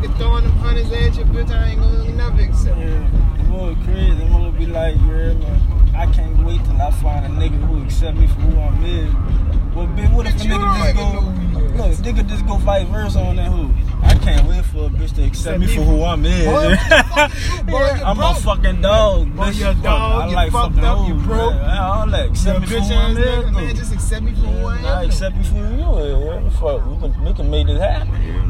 nigga throwing them hundreds at you, bitch, I ain't gonna never accept it. Yeah, them hoes crazy. Them hoes be like, yeah, man, I can't wait till I find a nigga who accept me for who I'm is. Well, bitch, what if a nigga just go, know who look, nigga just go vice versa on that who? I can't wait for a bitch to accept me me for for- who I'm is. Boy, boy, I'm a fucking dog. Boy, bitch. you a dog, I you like fucked fucking up, you hoes, broke. man. All that. A Accept me for bitch who I'm is. man, just accept me for who I Yeah, I accept you for who you is. What the fuck? We can, we can make this happen.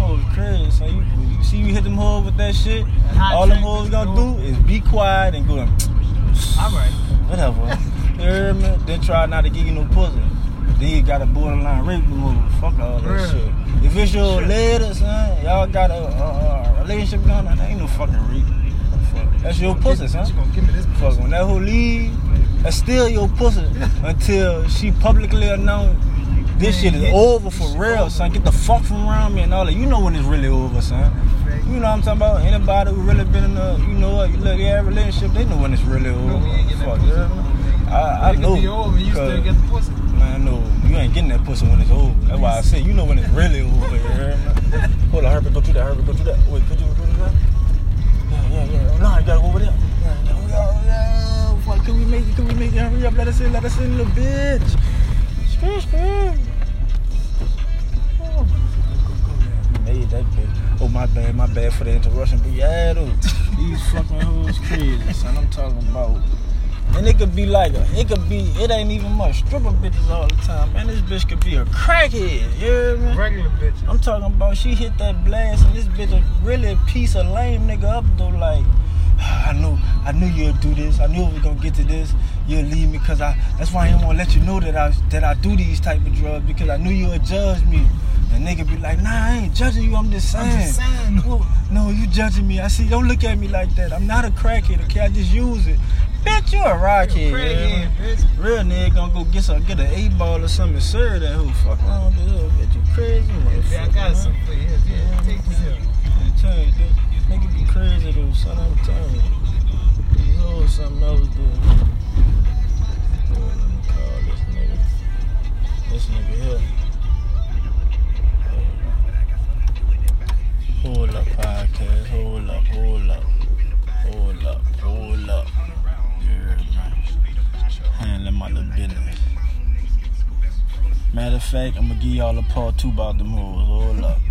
Oh, crazy. So you, you see you hit them hoes with that shit. All them hoes gonna do is be quiet and go. All right. Whatever. you hear me? Then try not to give you no pussy. Then you got a borderline rape move. Fuck all that Real. shit. If it's your Shit. son, y'all got a, a, a relationship going on, that ain't no fucking rape. Fuck. That's your pussy, son. She gonna give me this Fuck, when that hoe leave, that's still your pussy until she publicly announced this shit is over for real, son. Get the fuck from around me and all that. You know when it's really over, son. You know what I'm talking about? Anybody who really been in a, you know, you look at relationship, they know when it's really over. know we ain't getting that Fuck, yeah. I, I know. be over and you still cause- get the pussy. Man, no, you ain't getting that pussy when it's over. That's why I say you know when it's really over. You hear me? Hold on, Herbert, go through that. Herbert, go through that. Wait, could you go through that? Yeah, yeah, yeah. No, I gotta go over there. Yeah, yeah, yeah, yeah. Fuck, can we make it? Can we make it? Hurry up, let us in, let us in, little bitch. Made that bitch. Oh, my bad, my bad for the interruption. But yeah, though, these fucking hoes crazy, son. I'm talking about. And it could be like a, it could be, it ain't even much stripper bitches all the time. Man, this bitch could be a crackhead. You hear me? Regular bitch. I'm talking about she hit that blast and this bitch a really a piece of lame nigga up though. Like, I knew, I knew you'd do this. I knew we was gonna get to this. You'll leave me because I. That's why I didn't want to let you know that I that I do these type of drugs because I knew you would judge me. And nigga be like, Nah, I ain't judging you. I'm just saying. I'm just saying. No, no, you judging me. I see. Don't look at me like that. I'm not a crackhead. Okay, I just use it. Bitch, you a rockhead. Yeah. bitch. Real nigga gonna go get some, get an eight ball or something and serve that who fuck around with this bitch. You crazy, motherfucker. Yeah, I got some for you. Here, take this here. I'm you, this nigga be crazy though, son. I'm telling up, podcast. Hold up, hold up. Hold up, hold up. Yeah, man. Handling my little business. Matter of fact, I'm gonna give y'all a part two about them hoes. Hold up.